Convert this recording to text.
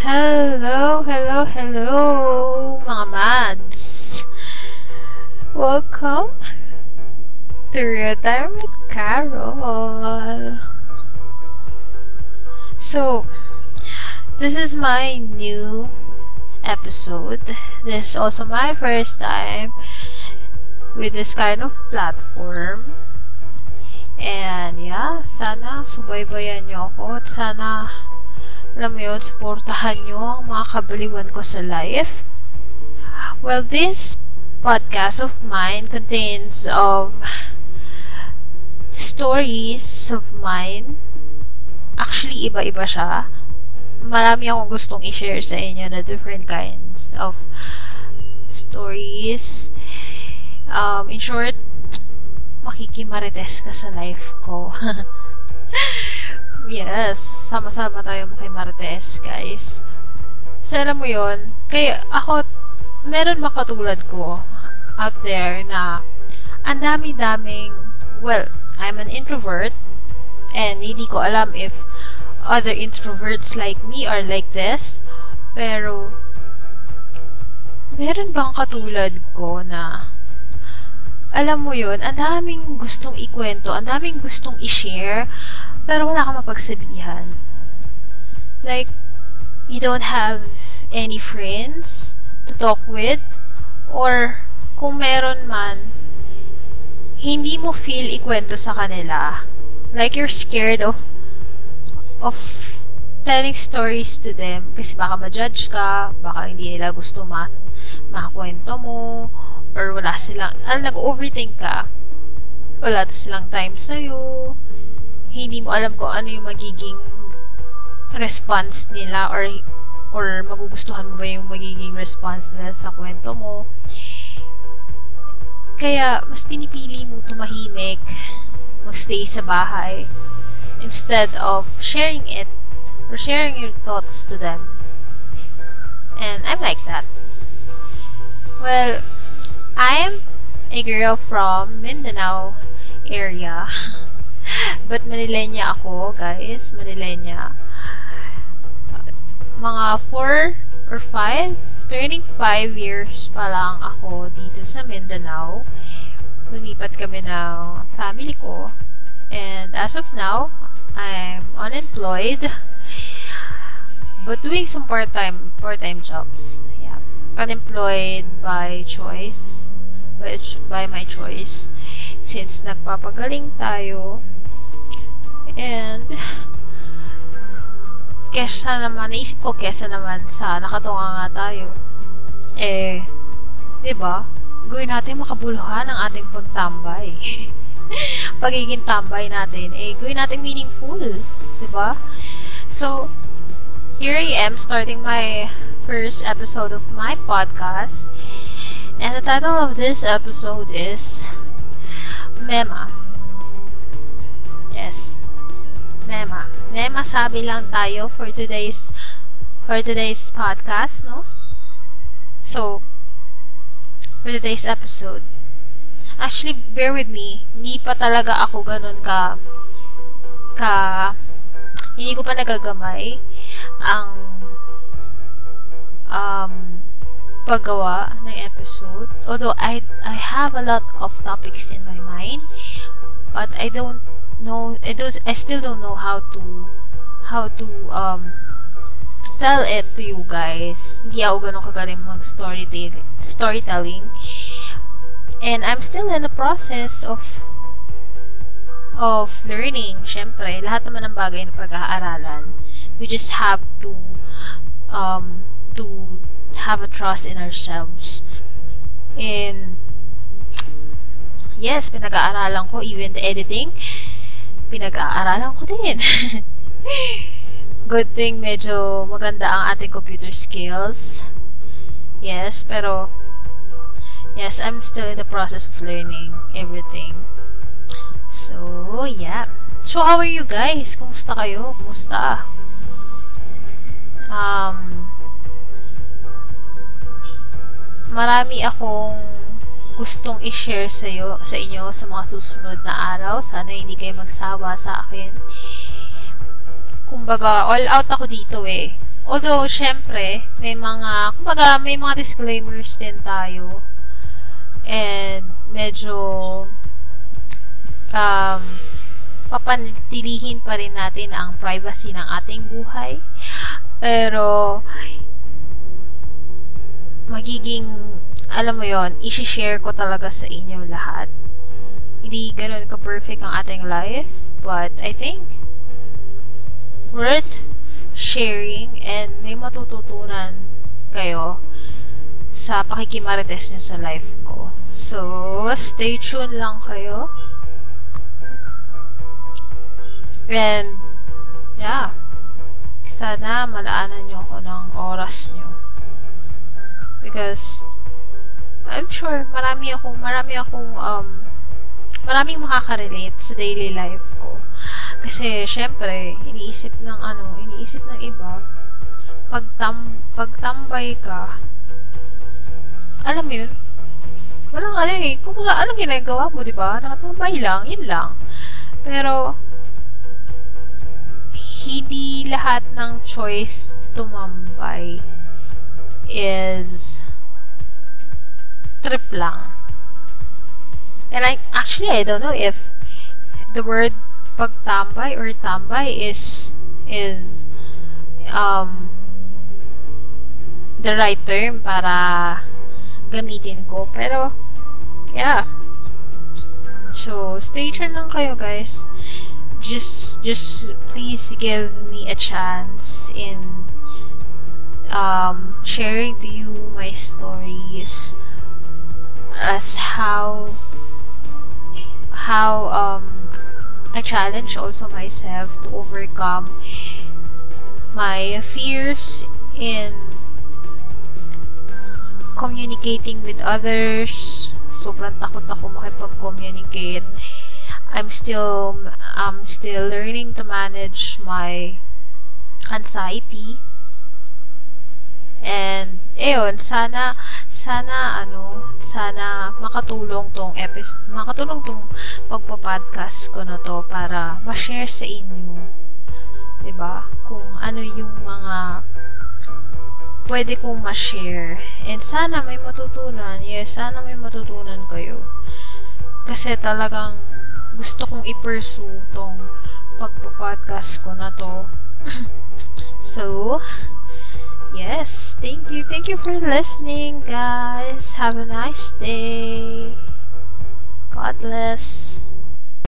Hello, hello, hello, mga mads. Welcome to Real Time with Carol. So, this is my new episode. This is also my first time with this kind of platform. And yeah, sana subaybayan nyo ako sana alam mo yun, supportahan nyo ang mga kabaliwan ko sa life. Well, this podcast of mine contains of stories of mine. Actually, iba-iba siya. Marami akong gustong i-share sa inyo na different kinds of stories. Um, in short, makikimarites ka sa life ko. Yes, sama-sama tayo kay Martes, guys. So, alam mo yon kaya ako, meron ba katulad ko out there na ang dami-daming, well, I'm an introvert, and hindi ko alam if other introverts like me are like this, pero, meron bang katulad ko na alam mo yon ang daming gustong ikwento, ang daming gustong i-share, pero wala kang mapagsabihan. Like, you don't have any friends to talk with, or kung meron man, hindi mo feel ikwento sa kanila. Like, you're scared of of telling stories to them kasi baka ma-judge ka, baka hindi nila gusto mas makakwento mo, or wala silang, al nag-overthink ka, wala silang time sa'yo, hindi mo alam kung ano yung magiging response nila or or magugustuhan mo ba yung magiging response nila sa kwento mo. Kaya, mas pinipili mo tumahimik, magstay sa bahay, instead of sharing it or sharing your thoughts to them. And I'm like that. Well, I'm a girl from Mindanao area. But Manilenya ako, guys. Manilenya. Mga 4 or 5, turning 5 years pa lang ako dito sa Mindanao. Lumipat kami ng family ko. And as of now, I'm unemployed. But doing some part-time part-time jobs. Yeah. Unemployed by choice. By, by my choice. Since nagpapagaling tayo, And, kesa naman, naisip ko kesa naman sa nakatunga nga tayo. Eh, di ba? Gawin natin makabuluhan ang ating pagtambay. Pagiging tambay natin, eh, gawin natin meaningful. Di ba? So, here I am starting my first episode of my podcast. And the title of this episode is Mema. Mema. Mema sabi lang tayo for today's for today's podcast, no? So, for today's episode. Actually, bear with me. Hindi pa talaga ako ganun ka ka hindi ko pa nagagamay ang um paggawa ng episode. Although I I have a lot of topics in my mind, but I don't know I don't I still don't know how to how to um tell it to you guys. Hindi ako ganun kagaling mag storytelling storytelling. And I'm still in the process of of learning. Syempre, lahat naman ng bagay na pag-aaralan. We just have to um to have a trust in ourselves. And yes, pinag-aaralan ko even the editing pinag-aaralan ko din. Good thing medyo maganda ang ating computer skills. Yes, pero yes, I'm still in the process of learning everything. So, yeah. So, how are you guys? Kumusta kayo? Kumusta? Um, marami akong gustong i-share sa, iyo, sa inyo sa mga susunod na araw. Sana hindi kayo magsawa sa akin. Kumbaga, all out ako dito eh. although, syempre, may mga, kumbaga, may mga disclaimers din tayo. And, medyo, um, papanatilihin pa rin natin ang privacy ng ating buhay. Pero, magiging, alam mo yon isi-share ko talaga sa inyo lahat. Hindi ganun ka-perfect ang ating life, but I think, worth sharing and may matututunan kayo sa pakikimarites nyo sa life ko. So, stay tuned lang kayo. And, yeah. Sana malaanan nyo ako ng oras nyo. Because, I'm sure, marami akong, marami akong, um, maraming makaka-relate sa daily life ko. Kasi, syempre, iniisip ng ano, iniisip ng iba, pag tam, pagtambay ka, alam mo yun, walang ano eh, kumbaga, anong ginagawa mo, di ba? Nakatambay lang, yun lang. Pero, hindi lahat ng choice tumambay is trip lang. And I, actually, I don't know if the word pagtambay or tambay is is um the right term para gamitin ko. Pero, yeah. So, stay tuned lang kayo, guys just just please give me a chance in um, sharing to you my stories as how how um, I challenge also myself to overcome my fears in communicating with others. Sobrang takot ako makipag-communicate I'm still I'm still learning to manage my anxiety. And ayun, sana sana ano, sana makatulong tong episode, makatulong tong pagpo-podcast ko na to para ma-share sa inyo. 'Di ba? Kung ano yung mga pwede kong ma-share. And sana may matutunan. Yes, sana may matutunan kayo. Kasi talagang gusto kong i-pursue tong pagpo-podcast ko na to. so, yes, thank you. Thank you for listening, guys. Have a nice day. God bless.